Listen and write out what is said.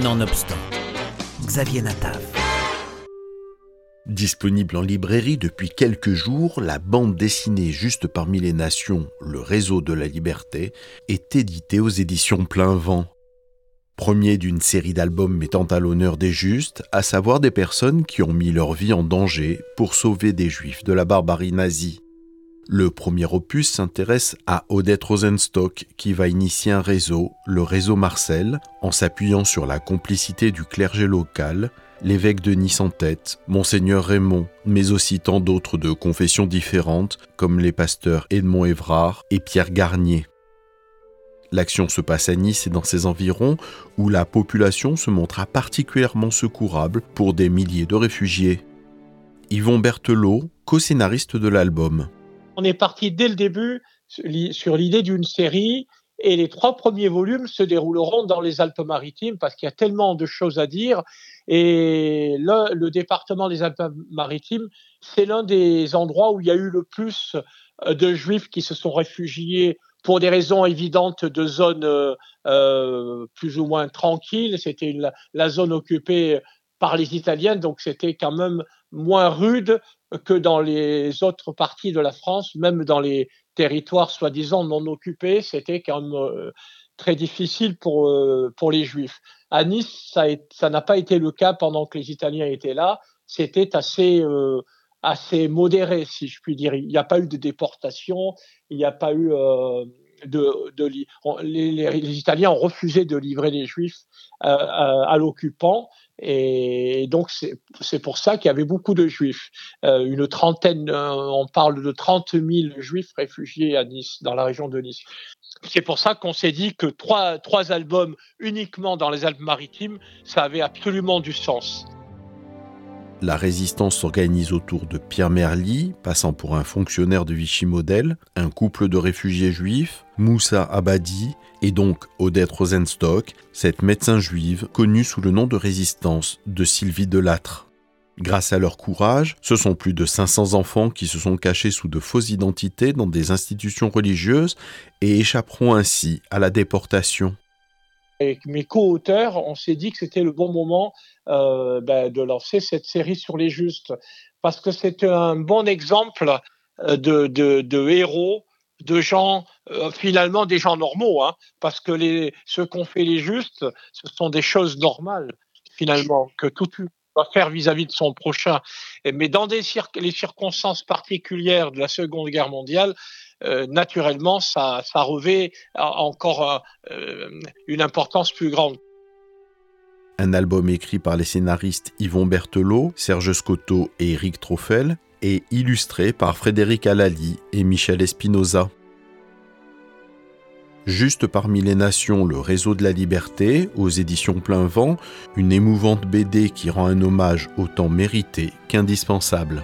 Nonobstant, Xavier Natav. Disponible en librairie depuis quelques jours, la bande dessinée Juste parmi les nations, le réseau de la liberté, est éditée aux éditions Plein Vent. Premier d'une série d'albums mettant à l'honneur des justes, à savoir des personnes qui ont mis leur vie en danger pour sauver des juifs de la barbarie nazie. Le premier opus s'intéresse à Odette Rosenstock qui va initier un réseau, le réseau Marcel, en s'appuyant sur la complicité du clergé local, l'évêque de Nice en tête, monseigneur Raymond, mais aussi tant d'autres de confessions différentes comme les pasteurs Edmond Évrard et Pierre Garnier. L'action se passe à Nice et dans ses environs, où la population se montra particulièrement secourable pour des milliers de réfugiés. Yvon Berthelot, co-scénariste de l'album. On est parti dès le début sur l'idée d'une série et les trois premiers volumes se dérouleront dans les Alpes-Maritimes parce qu'il y a tellement de choses à dire. Et le, département des Alpes-Maritimes, c'est l'un des endroits où il y a eu le plus de juifs qui se sont réfugiés pour des raisons évidentes de zones euh, euh, plus ou moins tranquilles. C'était la zone occupée par les Italiens, donc c'était quand même moins rude que dans les autres parties de la France, même dans les territoires soi-disant non occupés, c'était quand même euh, très difficile pour, pour les Juifs. À Nice, ça n'a pas été le cas pendant que les Italiens étaient là. C'était assez assez modéré, si je puis dire. Il n'y a pas eu de déportation, il n'y a pas eu euh, de, les, Italiens ont refusé de livrer les Juifs euh, à, à l'occupant, et donc c'est pour ça qu'il y avait beaucoup de Juifs. Euh, une trentaine, euh, on parle de 30 000 Juifs réfugiés à Nice, dans la région de Nice. C'est pour ça qu'on s'est dit que trois albums uniquement dans les Alpes-Maritimes, ça avait absolument du sens. La résistance s'organise autour de Pierre Merly, passant pour un fonctionnaire de Vichy modèle, un couple de réfugiés juifs, Moussa Abadi, et donc Odette Rosenstock, cette médecin juive connue sous le nom de résistance de Sylvie Delattre. Grâce à leur courage, ce sont plus de 500 enfants qui se sont cachés sous de fausses identités dans des institutions religieuses et échapperont ainsi à la déportation mes co-auteurs, on s'est dit que c'était le bon moment euh, ben, de lancer cette série sur les justes, parce que c'est un bon exemple euh, de, de, héros, de gens, euh, finalement des gens normaux, hein, parce que ce qu'ont fait les justes, ce sont des choses normales, finalement, que tout doit faire vis-à-vis de son prochain. Mais dans les circonstances particulières de la Seconde Guerre mondiale, euh, naturellement, ça, revêt encore euh, une importance plus grande. Un album écrit par les scénaristes Yvon Berthelot, Serge Scotto et Eric Troffel, et illustré par Frédéric Alali et Michel Espinoza. Juste parmi les nations, le réseau de la liberté, aux éditions Plein Vent, une émouvante BD qui rend un hommage autant mérité qu'indispensable.